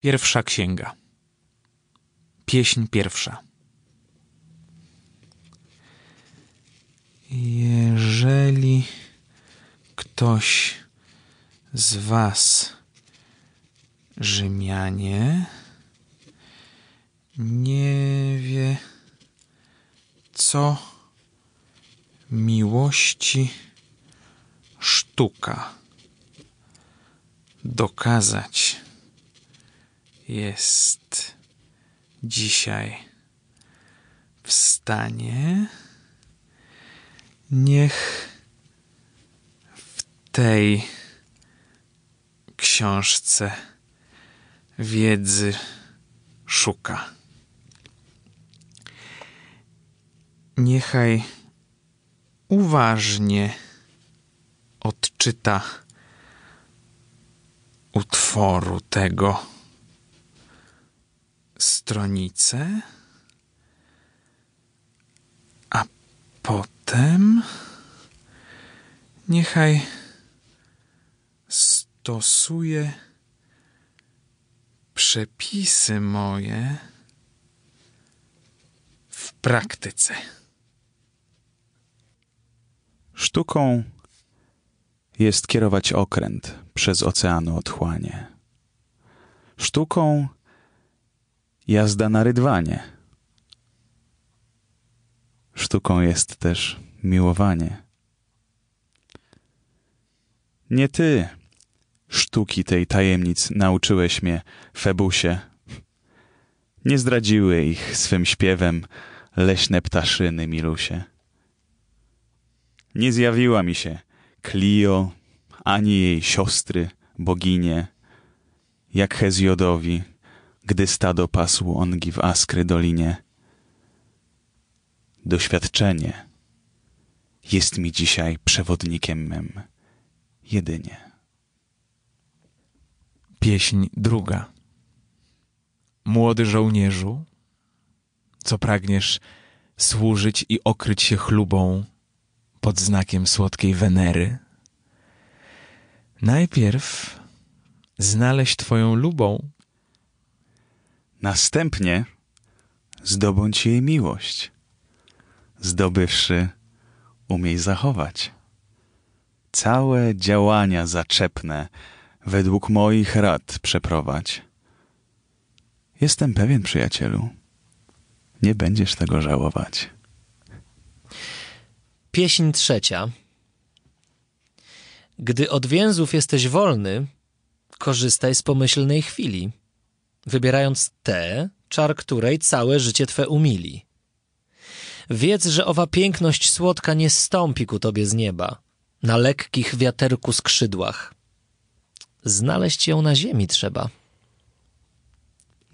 Pierwsza księga. Pieśń pierwsza. Jeżeli ktoś z Was, Rzymianie, nie wie, co miłości sztuka dokazać jest dzisiaj w stanie, niech w tej książce wiedzy szuka. Niechaj uważnie odczyta utworu tego stronicę, a potem niechaj stosuje przepisy moje w praktyce. Sztuką jest kierować okręt przez oceanu otchłanie. Sztuką jazda na rydwanie. Sztuką jest też miłowanie. Nie ty sztuki tej tajemnic nauczyłeś mnie, Febusie. Nie zdradziły ich swym śpiewem leśne ptaszyny, Milusie. Nie zjawiła mi się Clio, ani jej siostry, boginie, jak Hezjodowi, gdy stado pasł ongi w Askry dolinie. Doświadczenie jest mi dzisiaj przewodnikiem mym, jedynie. Pieśń druga. Młody żołnierzu, co pragniesz służyć i okryć się chlubą pod znakiem słodkiej Wenery. Najpierw znaleźć twoją lubą, Następnie zdobądź jej miłość. Zdobywszy, umiej zachować. Całe działania zaczepne według moich rad przeprowadź. Jestem pewien, przyjacielu, nie będziesz tego żałować. Pieśń trzecia. Gdy od więzów jesteś wolny, korzystaj z pomyślnej chwili, wybierając tę, czar której całe życie twe umili. Wiedz, że owa piękność słodka nie stąpi ku tobie z nieba, na lekkich wiaterku skrzydłach. Znaleźć ją na ziemi trzeba.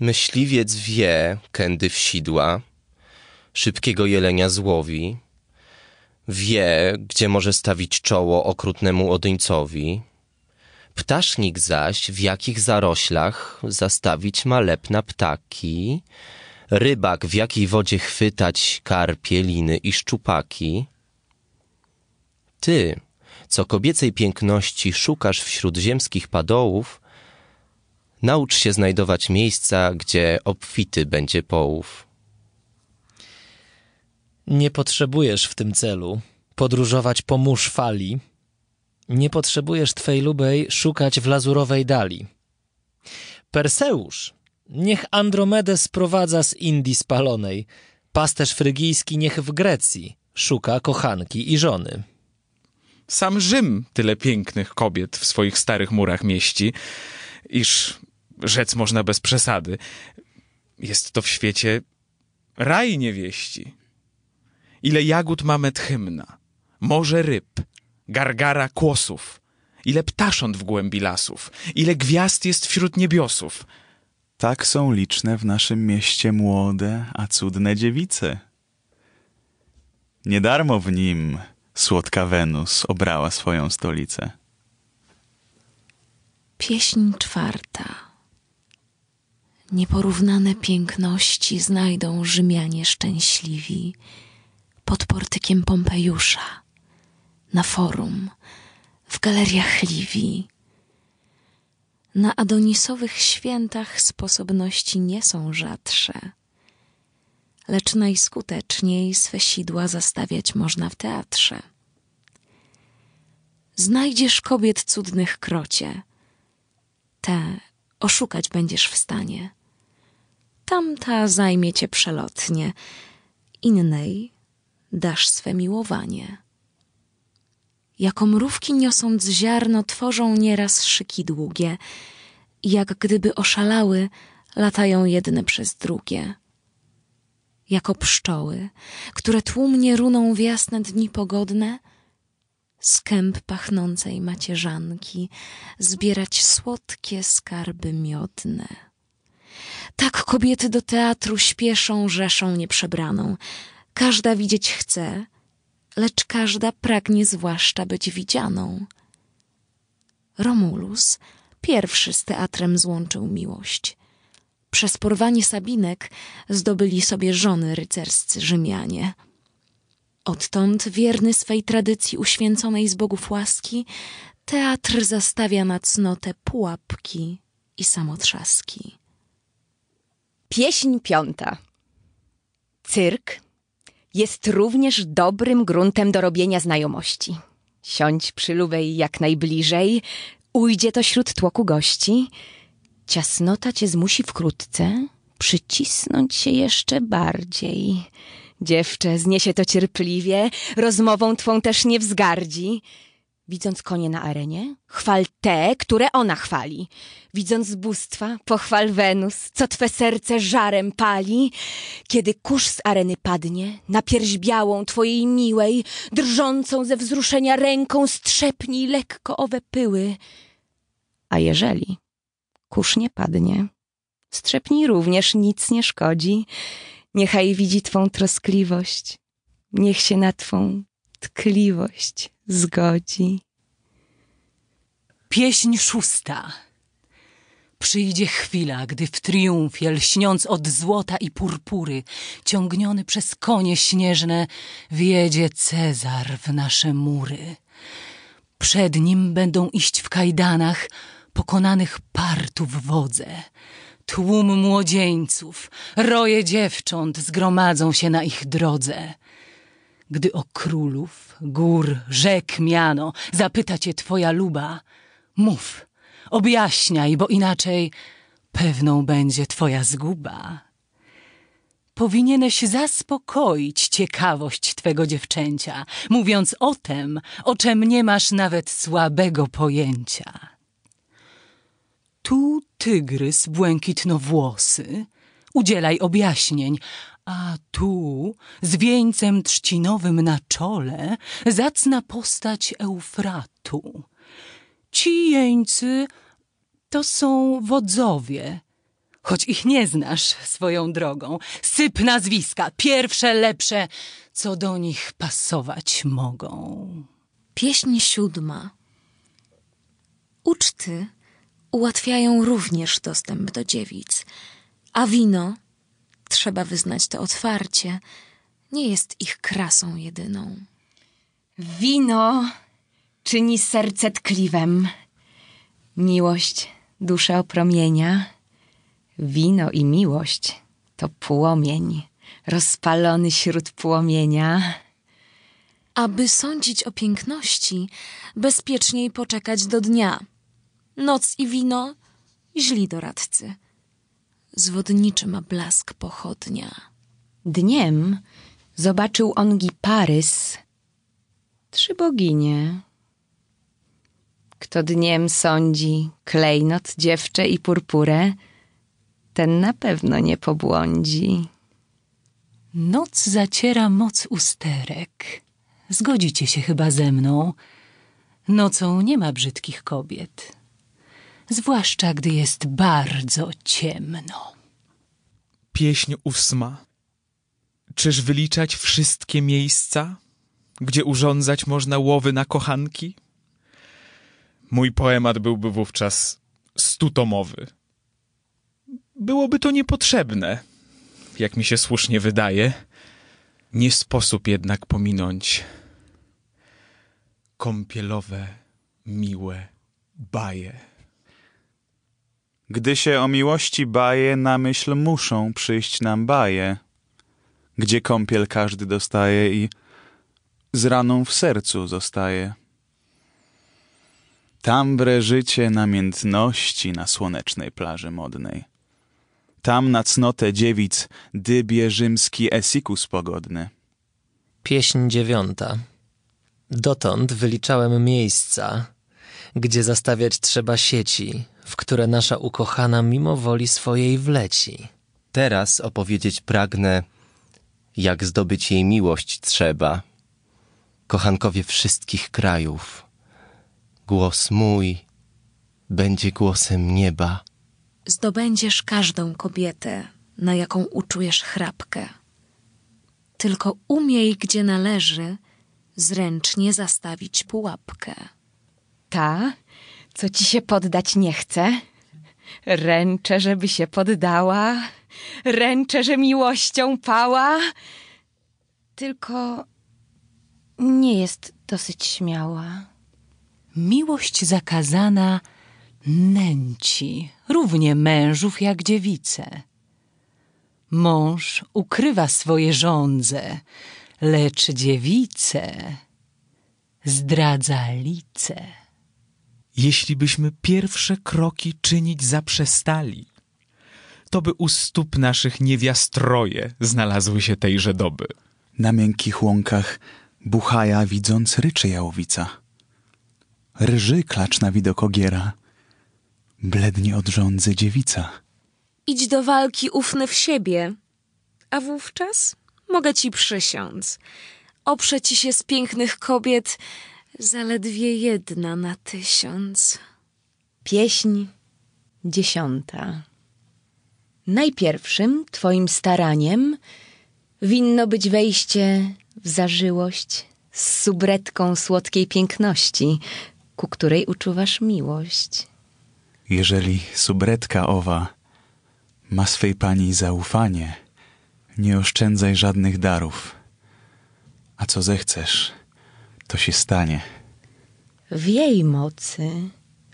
Myśliwiec wie, kędy w sidła, szybkiego jelenia złowi, wie, gdzie może stawić czoło okrutnemu odyńcowi. Ptasznik zaś w jakich zaroślach zastawić malepna ptaki, rybak w jakiej wodzie chwytać karpie, liny i szczupaki. Ty, co kobiecej piękności szukasz wśród ziemskich padołów, naucz się znajdować miejsca, gdzie obfity będzie połów. Nie potrzebujesz w tym celu podróżować po mórz fali. Nie potrzebujesz twej lubej szukać w lazurowej dali. Perseusz, niech Andromedę sprowadza z Indii spalonej. Pasterz frygijski niech w Grecji szuka kochanki i żony. Sam Rzym tyle pięknych kobiet w swoich starych murach mieści, iż rzec można bez przesady. Jest to w świecie raj niewieści. Ile jagód ma Methymna, morze ryb, gargara kłosów, ile ptasząt w głębi lasów, ile gwiazd jest wśród niebiosów. Tak są liczne w naszym mieście młode, a cudne dziewice. Niedarmo w nim słodka Wenus obrała swoją stolicę. Pieśń czwarta. Nieporównane piękności znajdą Rzymianie szczęśliwi pod portykiem Pompejusza, na forum, w galeriach Liwii. Na Adonisowych świętach sposobności nie są rzadsze, lecz najskuteczniej swe sidła zastawiać można w teatrze. Znajdziesz kobiet cudnych krocie, te oszukać będziesz w stanie. Tamta zajmie cię przelotnie, innej dasz swe miłowanie. Jako mrówki niosąc ziarno, tworzą nieraz szyki długie, jak gdyby oszalały, latają jedne przez drugie. Jako pszczoły, które tłumnie runą w jasne dni pogodne, z kęp pachnącej macierzanki zbierać słodkie skarby miodne. Tak kobiety do teatru śpieszą rzeszą nieprzebraną. Każda widzieć chce, lecz każda pragnie zwłaszcza być widzianą. Romulus pierwszy z teatrem złączył miłość. Przez porwanie Sabinek zdobyli sobie żony rycerscy Rzymianie. Odtąd, wierny swej tradycji uświęconej z bogów łaski, teatr zastawia na cnotę pułapki i samotrzaski. Pieśń piąta. Cyrk jest również dobrym gruntem do robienia znajomości. Siądź przy luwej jak najbliżej, ujdzie to śród tłoku gości. Ciasnota cię zmusi wkrótce przycisnąć się jeszcze bardziej. Dziewczę zniesie to cierpliwie, rozmową twą też nie wzgardzi. Widząc konie na arenie, chwal te, które ona chwali. Widząc bóstwa, pochwal Wenus, co twe serce żarem pali. Kiedy kurz z areny padnie, na pierś białą twojej miłej, drżącą ze wzruszenia ręką, strzepnij lekko owe pyły. A jeżeli kurz nie padnie, strzepnij również nic nie szkodzi. Niechaj widzi twą troskliwość, niech się na twą tkliwość zgodzi. Pieśń szósta. Przyjdzie chwila, gdy w triumfie, lśniąc od złota i purpury, ciągniony przez konie śnieżne, wjedzie Cezar w nasze mury. Przed nim będą iść w kajdanach pokonanych partów wodze. Tłum młodzieńców, roje dziewcząt zgromadzą się na ich drodze. Gdy o królów, gór, rzek miano zapyta cię twoja luba, mów, objaśniaj, bo inaczej pewną będzie twoja zguba. Powinieneś zaspokoić ciekawość twego dziewczęcia, mówiąc o tem, o czym nie masz nawet słabego pojęcia. Tu tygrys błękitnowłosy, udzielaj objaśnień, a tu, z wieńcem trzcinowym na czole, zacna postać Eufratu. Ci jeńcy to są wodzowie, choć ich nie znasz swoją drogą. Syp nazwiska, pierwsze, lepsze, co do nich pasować mogą. Pieśń siódma. Uczty ułatwiają również dostęp do dziewic, a wino, trzeba wyznać to otwarcie, nie jest ich krasą jedyną. Wino czyni serce tkliwem, miłość duszę opromienia. Wino i miłość to płomień, rozpalony śród płomienia. Aby sądzić o piękności, bezpieczniej poczekać do dnia. Noc i wino źli doradcy. Zwodniczy ma blask pochodnia. Dniem zobaczył on Giparys, trzy boginie. Kto dniem sądzi klejnot, dziewczę i purpurę, ten na pewno nie pobłądzi. Noc zaciera moc usterek. Zgodzicie się chyba ze mną. Nocą nie ma brzydkich kobiet. Zwłaszcza gdy jest bardzo ciemno. Pieśń ósma. Czyż wyliczać wszystkie miejsca, gdzie urządzać można łowy na kochanki? Mój poemat byłby wówczas stutomowy. Byłoby to niepotrzebne, jak mi się słusznie wydaje. Nie sposób jednak pominąć kąpielowe, miłe baje. Gdy się o miłości baje, na myśl muszą przyjść nam baje, gdzie kąpiel każdy dostaje i z raną w sercu zostaje. Tam bre życie namiętności na słonecznej plaży modnej. Tam na cnotę dziewic dybie rzymski esikus pogodny. Pieśń dziewiąta. Dotąd wyliczałem miejsca, gdzie zastawiać trzeba sieci, w które nasza ukochana mimo woli swojej wleci. Teraz opowiedzieć pragnę, jak zdobyć jej miłość trzeba. Kochankowie wszystkich krajów, głos mój będzie głosem nieba. Zdobędziesz każdą kobietę, na jaką uczujesz chrapkę. Tylko umiej, gdzie należy, zręcznie zastawić pułapkę. Ta, co ci się poddać nie chce, ręczę, żeby się poddała, ręczę, że miłością pała, tylko nie jest dosyć śmiała. Miłość zakazana nęci równie mężów jak dziewice. Mąż ukrywa swoje żądze, lecz dziewice zdradza lice. Jeśli byśmy pierwsze kroki czynić zaprzestali, to by u stóp naszych niewiastroje znalazły się tejże doby. Na miękkich łąkach buchaja widząc ryczy jałowica. Rży klacz na widok ogiera. Blednie od żądzy dziewica. Idź do walki ufny w siebie, a wówczas mogę ci przysiąc. Oprze ci się z pięknych kobiet zaledwie jedna na tysiąc. Pieśń dziesiąta. Najpierwszym twoim staraniem winno być wejście w zażyłość z subretką słodkiej piękności, ku której uczuwasz miłość. Jeżeli subretka owa ma swej pani zaufanie, nie oszczędzaj żadnych darów. A co zechcesz, to się stanie. W jej mocy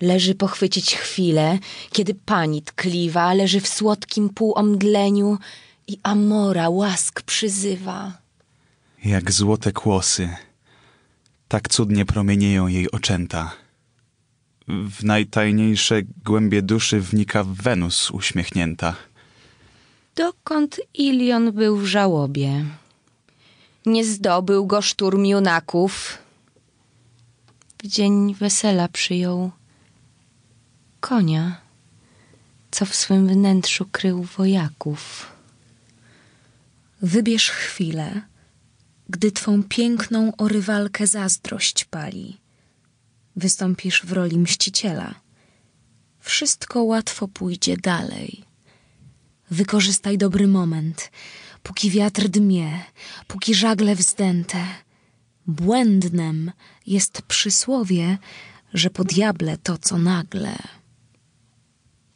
leży pochwycić chwilę, kiedy pani tkliwa leży w słodkim półomdleniu i Amora łask przyzywa. Jak złote kłosy, tak cudnie promienieją jej oczęta. W najtajniejsze głębie duszy wnika Wenus uśmiechnięta. Dokąd Ilion był w żałobie? Nie zdobył go szturm junaków. W dzień wesela przyjął konia, co w swym wnętrzu krył wojaków. Wybierz chwilę, gdy twą piękną o rywalkę zazdrość pali. Wystąpisz w roli mściciela. Wszystko łatwo pójdzie dalej. Wykorzystaj dobry moment, póki wiatr dmie, póki żagle wzdęte. Błędnem jest przysłowie, że po diable to co nagle.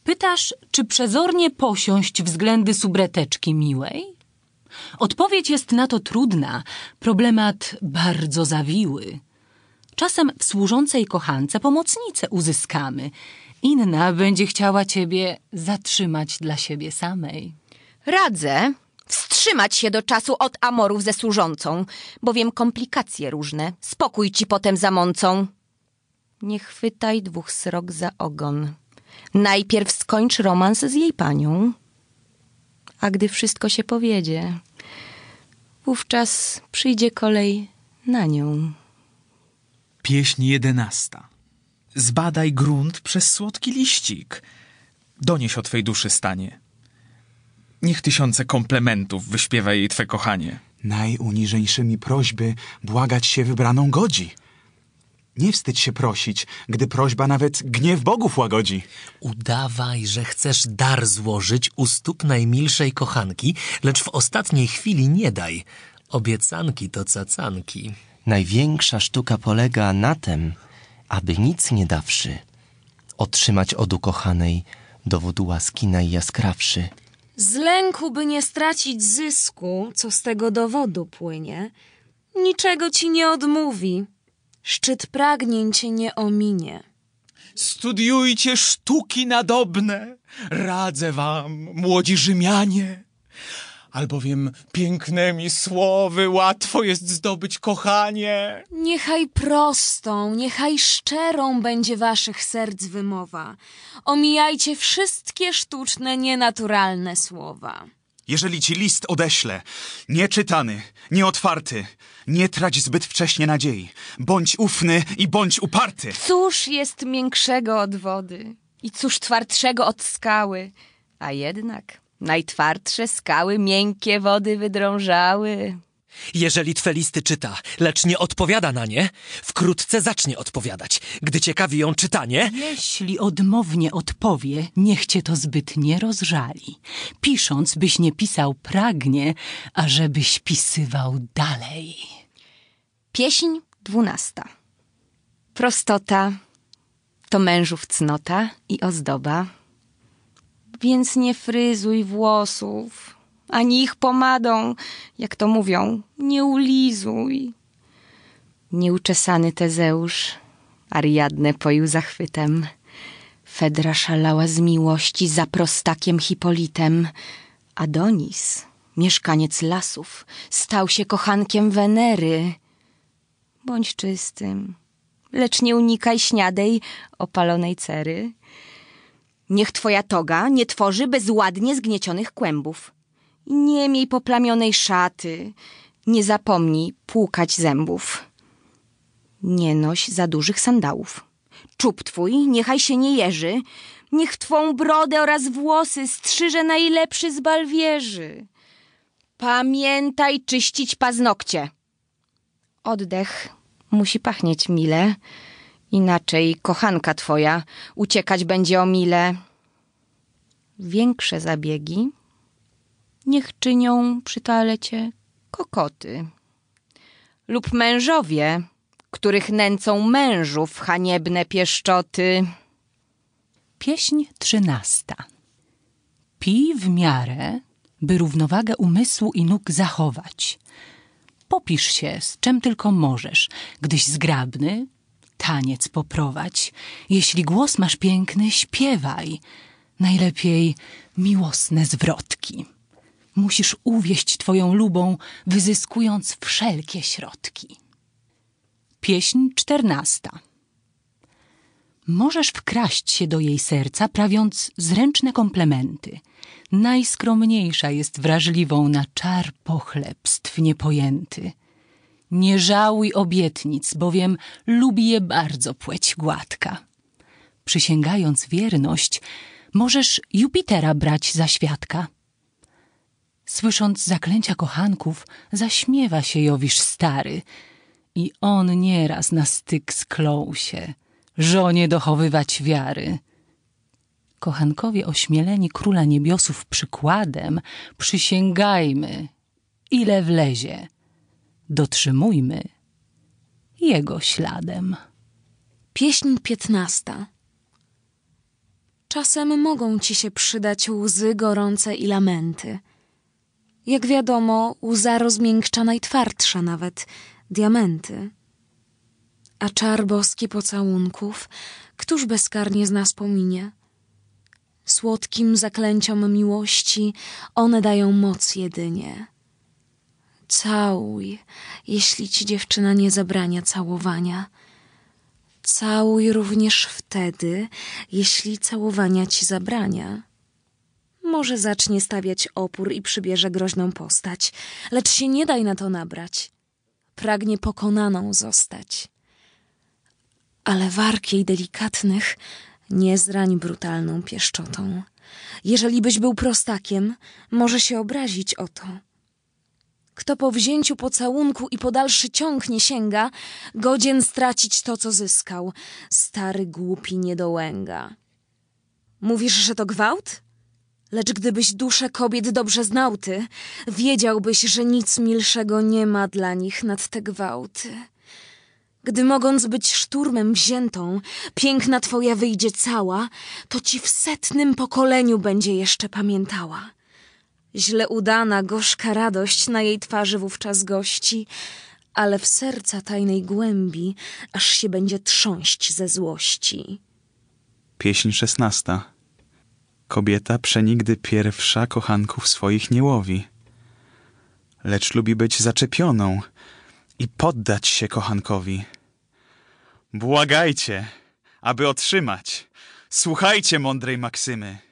Pytasz, czy przezornie posiąść względy subreteczki miłej? Odpowiedź jest na to trudna, problemat bardzo zawiły. Czasem w służącej kochance pomocnicę uzyskamy, inna będzie chciała ciebie zatrzymać dla siebie samej. Radzę wstrzymać się do czasu od amorów ze służącą, bowiem komplikacje różne spokój ci potem zamącą. Nie chwytaj dwóch srok za ogon. Najpierw skończ romans z jej panią, a gdy wszystko się powiedzie, wówczas przyjdzie kolej na nią. Pieśń jedenasta. Zbadaj grunt przez słodki liścik. Donieś o twej duszy stanie. Niech tysiące komplementów wyśpiewa jej twe kochanie. Najuniżejszymi prośby błagać się wybraną godzi. Nie wstydź się prosić, gdy prośba nawet gniew bogów łagodzi. Udawaj, że chcesz dar złożyć u stóp najmilszej kochanki, lecz w ostatniej chwili nie daj. Obiecanki to cacanki. Największa sztuka polega na tem, aby nic nie dawszy, otrzymać od ukochanej dowód łaski najjaskrawszy. Z lęku, by nie stracić zysku, co z tego dowodu płynie, niczego ci nie odmówi, szczyt pragnień cię nie ominie. Studiujcie sztuki nadobne, radzę wam, młodzi Rzymianie. Albowiem pięknymi słowy łatwo jest zdobyć kochanie. Niechaj prostą, niechaj szczerą będzie waszych serc wymowa. Omijajcie wszystkie sztuczne, nienaturalne słowa. Jeżeli ci list odeślę, nieczytany, nieotwarty, nie trać zbyt wcześnie nadziei. Bądź ufny i bądź uparty. Cóż jest miększego od wody i cóż twardszego od skały? A jednak najtwardsze skały miękkie wody wydrążały. Jeżeli twe listy czyta, lecz nie odpowiada na nie, wkrótce zacznie odpowiadać, gdy ciekawi ją czytanie. Jeśli odmownie odpowie, niech cię to zbyt nie rozżali. Pisząc, byś nie pisał pragnie, ażebyś pisywał dalej. Pieśń dwunasta. Prostota to mężów cnota i ozdoba. Więc nie fryzuj włosów, ani ich pomadą, jak to mówią, nie ulizuj. Nieuczesany Tezeusz Ariadnę poił zachwytem. Fedra szalała z miłości za prostakiem Hipolitem. Adonis, mieszkaniec lasów, stał się kochankiem Wenery. Bądź czystym, lecz nie unikaj śniadej opalonej cery. Niech twoja toga nie tworzy bezładnie zgniecionych kłębów. Nie miej poplamionej szaty, nie zapomnij płukać zębów. Nie noś za dużych sandałów. Czub twój niechaj się nie jeży, niech twą brodę oraz włosy strzyże najlepszy z balwierzy. Pamiętaj czyścić paznokcie. Oddech musi pachnieć mile, inaczej kochanka twoja uciekać będzie o mile. Większe zabiegi niech czynią przy toalecie kokoty lub mężowie, których nęcą mężów haniebne pieszczoty. Pieśń trzynasta. Pij w miarę, by równowagę umysłu i nóg zachować. Popisz się, z czym tylko możesz, gdyś zgrabny, taniec poprowadź. Jeśli głos masz piękny, śpiewaj. Najlepiej miłosne zwrotki. Musisz uwieść twoją lubą, wyzyskując wszelkie środki. Pieśń czternasta. Możesz wkraść się do jej serca, prawiąc zręczne komplementy. Najskromniejsza jest wrażliwą na czar pochlebstw niepojęty. Nie żałuj obietnic, bowiem lubi je bardzo płeć gładka. Przysięgając wierność, możesz Jupitera brać za świadka. Słysząc zaklęcia kochanków, zaśmiewa się Jowisz stary i on nieraz na styk sklął się, żonie dochowywać wiary. Kochankowie ośmieleni króla niebiosów przykładem, przysięgajmy, ile wlezie, dotrzymujmy jego śladem. Pieśń piętnasta. Czasem mogą ci się przydać łzy gorące i lamenty. Jak wiadomo, łza rozmiękcza najtwardsza nawet diamenty. A czar boski pocałunków, któż bezkarnie z nas pominie? Słodkim zaklęciom miłości one dają moc jedynie. Całuj, jeśli ci dziewczyna nie zabrania całowania. Całuj również wtedy, jeśli całowania ci zabrania. Może zacznie stawiać opór i przybierze groźną postać, lecz się nie daj na to nabrać. Pragnie pokonaną zostać. Ale warg jej delikatnych nie zrań brutalną pieszczotą. Jeżeli byś był prostakiem, może się obrazić o to. Kto po wzięciu pocałunku i po dalszy ciąg nie sięga, godzien stracić to, co zyskał. Stary głupi niedołęga. Mówisz, że to gwałt? Lecz gdybyś duszę kobiet dobrze znał ty, wiedziałbyś, że nic milszego nie ma dla nich nad te gwałty. Gdy mogąc być szturmem wziętą, piękna twoja wyjdzie cała, to ci w setnym pokoleniu będzie jeszcze pamiętała. Źle udana, gorzka radość na jej twarzy wówczas gości, ale w serca tajnej głębi aż się będzie trząść ze złości. Pieśń szesnasta. Kobieta przenigdy pierwsza kochanków swoich nie łowi, lecz lubi być zaczepioną i poddać się kochankowi. Błagajcie, aby otrzymać. Słuchajcie mądrej Maksymy.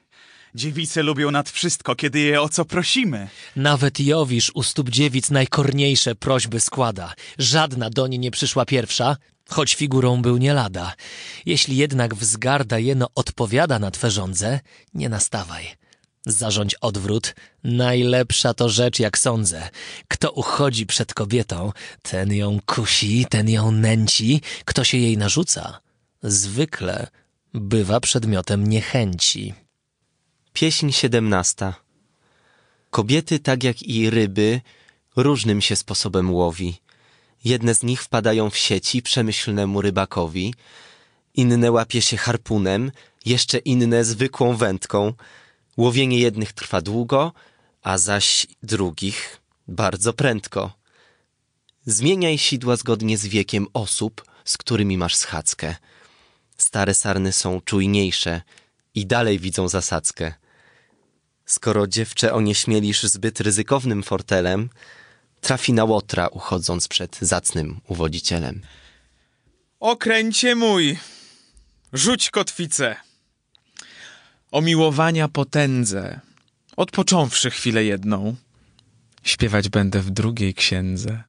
Dziewice lubią nad wszystko, kiedy je o co prosimy. Nawet Jowisz u stóp dziewic najkorniejsze prośby składa. Żadna do niej nie przyszła pierwsza, choć figurą był nie lada. Jeśli jednak wzgarda jeno odpowiada na twe żądze, nie nastawaj. Zarządź odwrót, najlepsza to rzecz, jak sądzę. Kto uchodzi przed kobietą, ten ją kusi, ten ją nęci, kto się jej narzuca, zwykle bywa przedmiotem niechęci. Pieśń siedemnasta. Kobiety, tak jak i ryby, różnym się sposobem łowi. Jedne z nich wpadają w sieci przemyślnemu rybakowi, inne łapie się harpunem, jeszcze inne zwykłą wędką. Łowienie jednych trwa długo, a zaś drugich bardzo prędko. Zmieniaj sidła zgodnie z wiekiem osób, z którymi masz schadzkę. Stare sarny są czujniejsze i dalej widzą zasadzkę. Skoro dziewczę onieśmielisz zbyt ryzykownym fortelem, trafi na łotra, uchodząc przed zacnym uwodzicielem. Okręcie mój, rzuć kotwicę. Omiłowania potędze, odpocząwszy chwilę jedną, śpiewać będę w drugiej księdze.